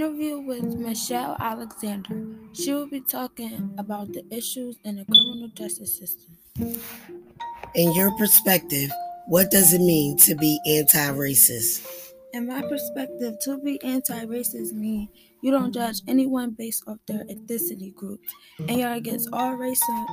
interview with Michelle Alexander. She will be talking about the issues in the criminal justice system. In your perspective, what does it mean to be anti racist? In my perspective, to be anti racist means you don't judge anyone based off their ethnicity group, and you're against all racism,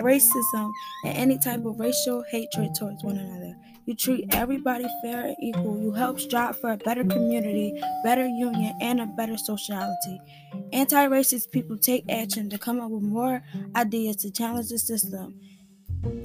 racism and any type of racial hatred towards one another. You treat everybody fair and equal. You help strive for a better community, better union, and a better sociality. Anti racist people take action to come up with more ideas to challenge the system.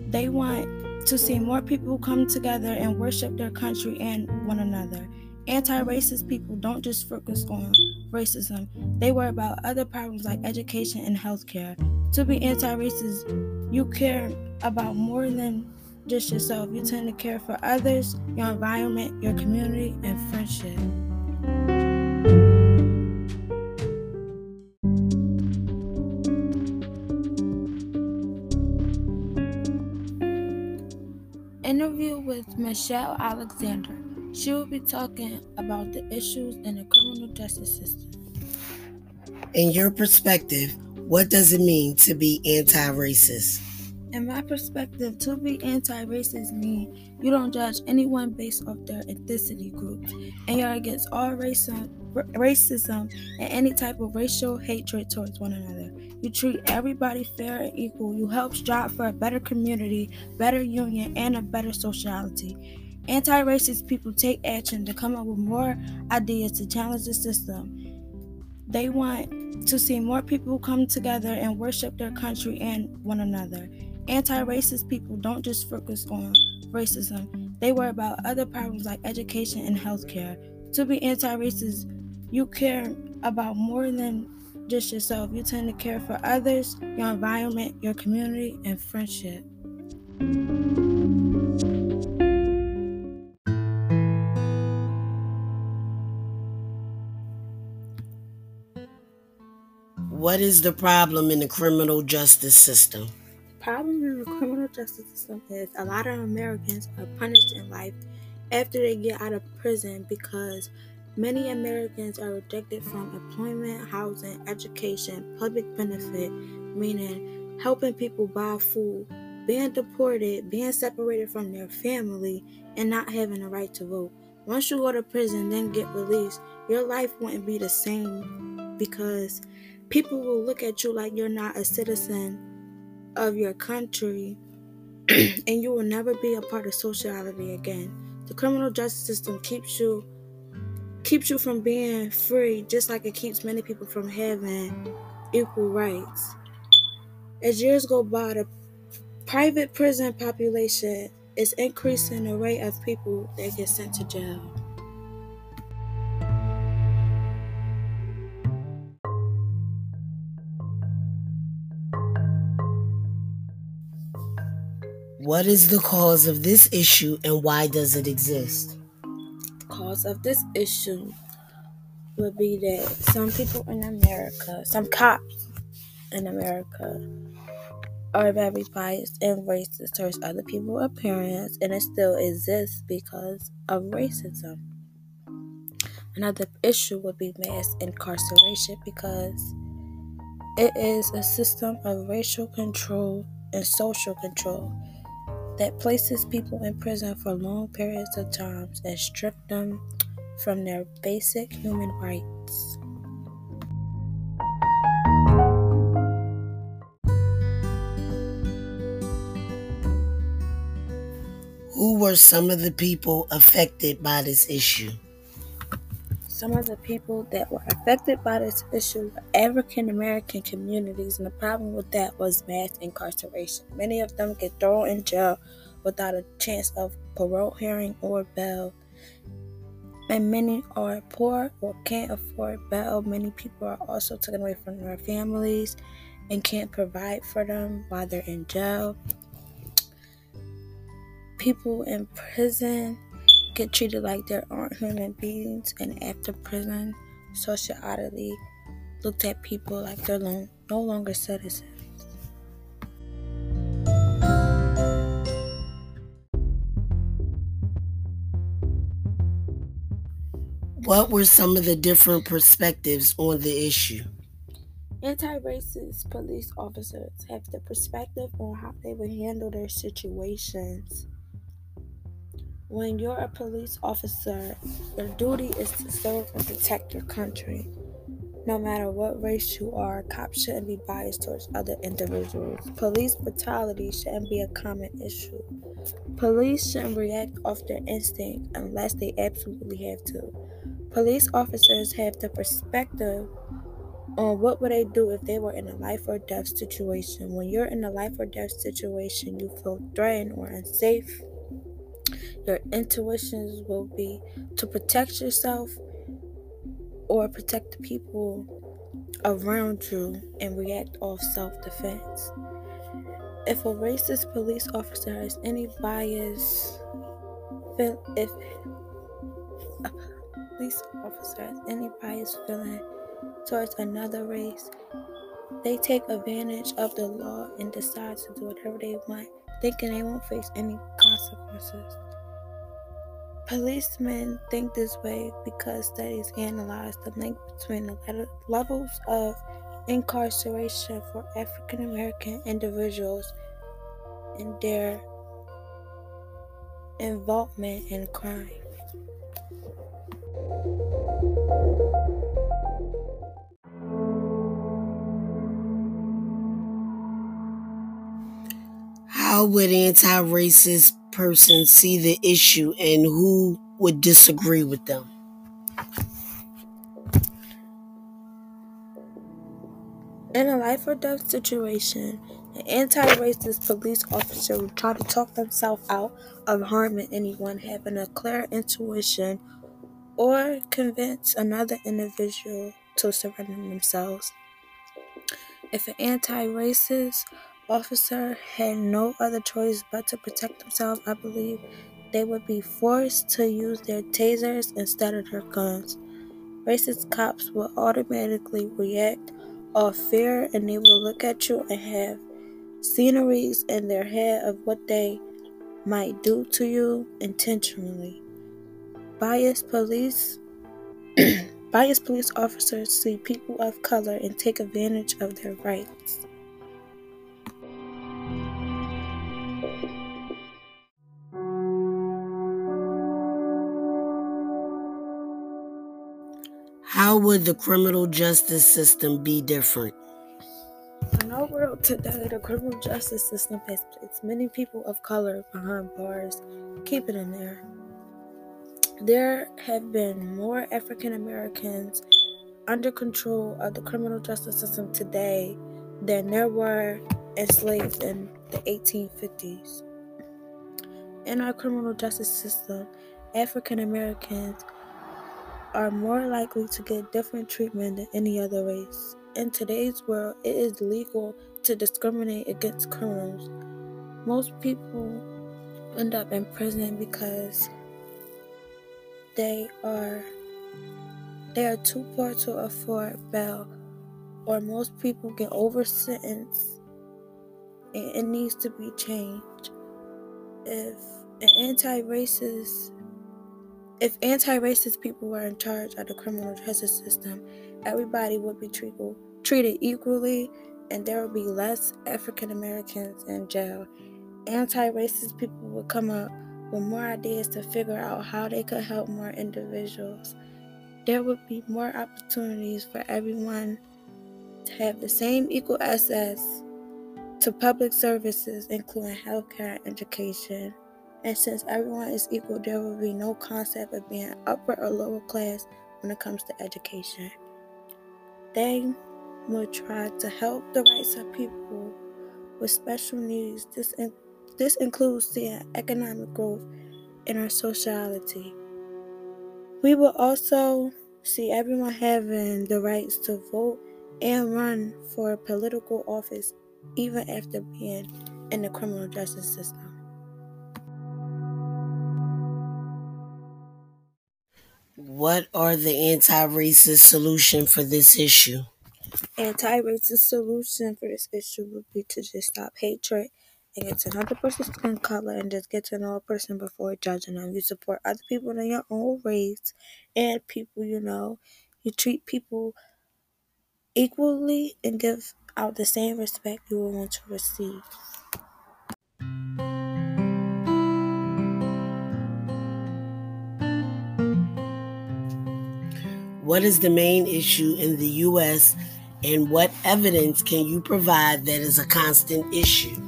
They want to see more people come together and worship their country and one another. Anti racist people don't just focus on racism, they worry about other problems like education and healthcare. To be anti racist, you care about more than just yourself. You tend to care for others, your environment, your community, and friendship. Interview with Michelle Alexander. She will be talking about the issues in the criminal justice system. In your perspective, what does it mean to be anti racist? In my perspective, to be anti racist means you don't judge anyone based off their ethnicity group, and you're against all racism, racism and any type of racial hatred towards one another. You treat everybody fair and equal. You help strive for a better community, better union, and a better sociality. Anti racist people take action to come up with more ideas to challenge the system. They want to see more people come together and worship their country and one another. Anti racist people don't just focus on racism, they worry about other problems like education and healthcare. To be anti racist, you care about more than just yourself. You tend to care for others, your environment, your community, and friendship. What is the problem in the criminal justice system? The problem in the criminal justice system is a lot of Americans are punished in life after they get out of prison because many Americans are rejected from employment, housing, education, public benefit, meaning helping people buy food, being deported, being separated from their family, and not having the right to vote. Once you go to prison, then get released, your life wouldn't be the same because people will look at you like you're not a citizen of your country and you will never be a part of sociality again. The criminal justice system keeps you keeps you from being free just like it keeps many people from having equal rights. As years go by, the private prison population is increasing the rate of people that get sent to jail. What is the cause of this issue and why does it exist? The cause of this issue would be that some people in America, some cops in America, are very biased and racist towards other people's appearance, and it still exists because of racism. Another issue would be mass incarceration because it is a system of racial control and social control that places people in prison for long periods of time and strip them from their basic human rights. Who were some of the people affected by this issue? Some of the people that were affected by this issue were African American communities, and the problem with that was mass incarceration. Many of them get thrown in jail without a chance of parole hearing or bail. And many are poor or can't afford bail. Many people are also taken away from their families and can't provide for them while they're in jail. People in prison get treated like they aren't human beings, and after prison, society looked at people like they're no longer citizens. What were some of the different perspectives on the issue? Anti racist police officers have the perspective on how they would handle their situations. When you're a police officer, your duty is to serve and protect your country. No matter what race you are, cops shouldn't be biased towards other individuals. Police brutality shouldn't be a common issue. Police shouldn't react off their instinct unless they absolutely have to. Police officers have the perspective on what would they do if they were in a life or death situation. When you're in a life or death situation, you feel threatened or unsafe your intuitions will be to protect yourself or protect the people around you and react off self defense. If a racist police officer has any bias, if a police officer has any bias feeling towards another race, they take advantage of the law and decide to do whatever they want, thinking they won't face any consequences. Policemen think this way because studies analyze the link between the levels of incarceration for African American individuals and their involvement in crime. How would anti racist person see the issue and who would disagree with them? In a life or death situation, an anti racist police officer would try to talk themselves out of harming anyone having a clear intuition or convince another individual to surrender themselves. If an anti racist officer had no other choice but to protect themselves, I believe they would be forced to use their tasers instead of their guns. Racist cops will automatically react off fear and they will look at you and have sceneries in their head of what they might do to you intentionally. Biased police biased police officers see people of color and take advantage of their rights. How would the criminal justice system be different? In our world today, the criminal justice system has placed many people of color behind bars, keeping them there. There have been more African Americans under control of the criminal justice system today than there were enslaved in the 1850s. In our criminal justice system, African Americans are more likely to get different treatment than any other race. In today's world, it is legal to discriminate against criminals. Most people end up in prison because they are they are too poor to afford bail or most people get over sentenced and it needs to be changed. If an anti-racist if anti-racist people were in charge of the criminal justice system, everybody would be treated treated equally and there would be less African Americans in jail. Anti-racist people would come up with more ideas to figure out how they could help more individuals. There would be more opportunities for everyone to have the same equal access to public services, including healthcare and education. And since everyone is equal, there will be no concept of being upper or lower class when it comes to education. They will try to help the rights of people with special needs. This, in, this includes seeing economic growth in our sociality. We will also see everyone having the rights to vote and run for political office even after being in the criminal justice system. What are the anti-racist solution for this issue? Anti-racist solution for this issue would be to just stop hatred and get to know the person's skin color and just get to know a person before judging them. You support other people in your own race and people you know. You treat people equally and give out the same respect you will want to receive. What is the main issue in the U.S., and what evidence can you provide that is a constant issue?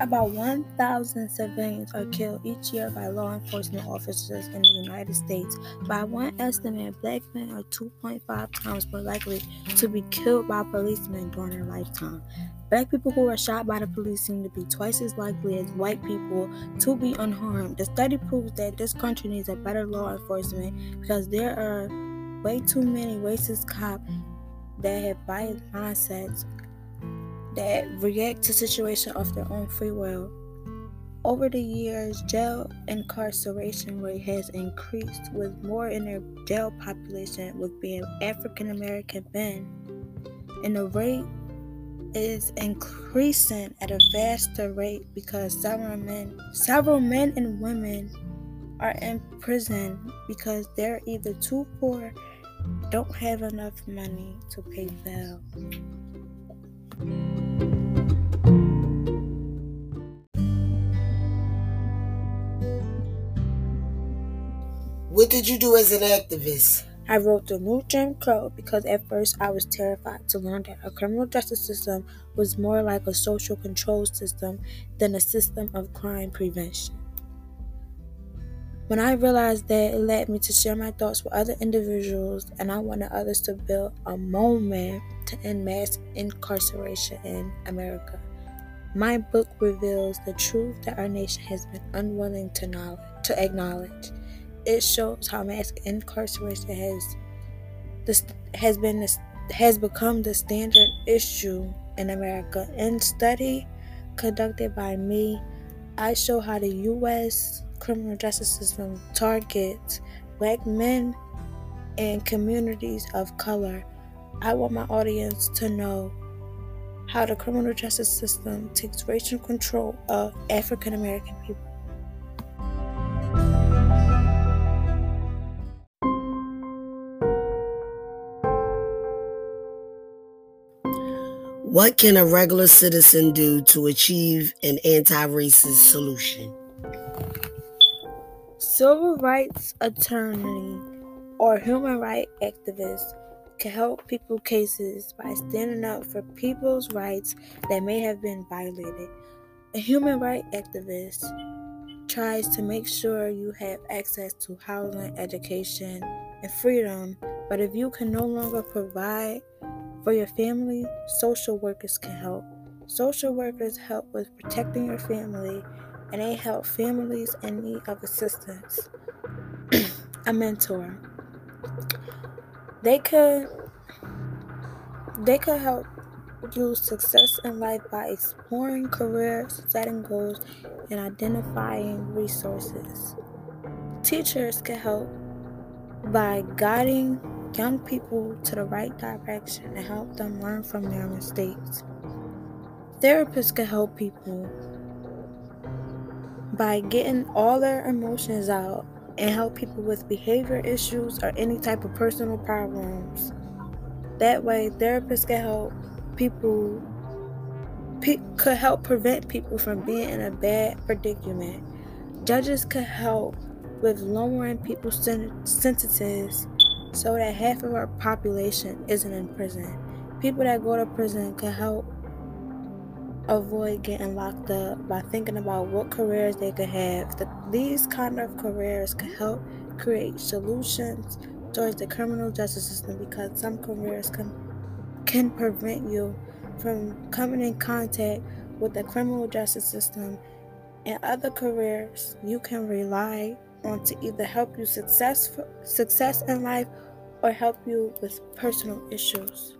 About 1,000 civilians are killed each year by law enforcement officers in the United States. By one estimate, black men are 2.5 times more likely to be killed by policemen during their lifetime. Black people who are shot by the police seem to be twice as likely as white people to be unharmed. The study proves that this country needs a better law enforcement because there are way too many racist cops that have biased mindsets that react to situations of their own free will. Over the years, jail incarceration rate has increased, with more in their jail population with being African American men, and the rate is increasing at a faster rate because several men, several men and women are in prison because they're either too poor don't have enough money to pay bail. What did you do as an activist? I wrote the new Jim Crow because at first I was terrified to learn that our criminal justice system was more like a social control system than a system of crime prevention. When I realized that, it led me to share my thoughts with other individuals, and I wanted others to build a moment to end mass incarceration in America. My book reveals the truth that our nation has been unwilling to, knowledge, to acknowledge. It shows how mass incarceration has this has been this, has become the standard issue in America. In study conducted by me, I show how the U.S criminal justice system targets black men and communities of color. I want my audience to know how the criminal justice system takes racial control of African American people. What can a regular citizen do to achieve an anti racist solution? Civil rights attorney or human rights activist can help people cases by standing up for people's rights that may have been violated. A human rights activist tries to make sure you have access to housing, education, and freedom, but if you can no longer provide for your family, social workers can help. Social workers help with protecting your family and they help families in need of assistance. a mentor. They could they could help you success in life by exploring careers, setting goals, and identifying resources. Teachers can help by guiding young people to the right direction and help them learn from their mistakes. Therapists can help people by getting all their emotions out and help people with behavior issues or any type of personal problems. That way, therapists can help people pe- could help prevent people from being in a bad predicament. Judges could help with lowering people's sen- sentences so that half of our population isn't in prison. People that go to prison could help avoid getting locked up by thinking about what careers they could have. The, these kind of careers can help create solutions towards the criminal justice system because some careers can can prevent you from coming in contact with the criminal justice system and other careers you can rely on to either help you success success in life or help you with personal issues.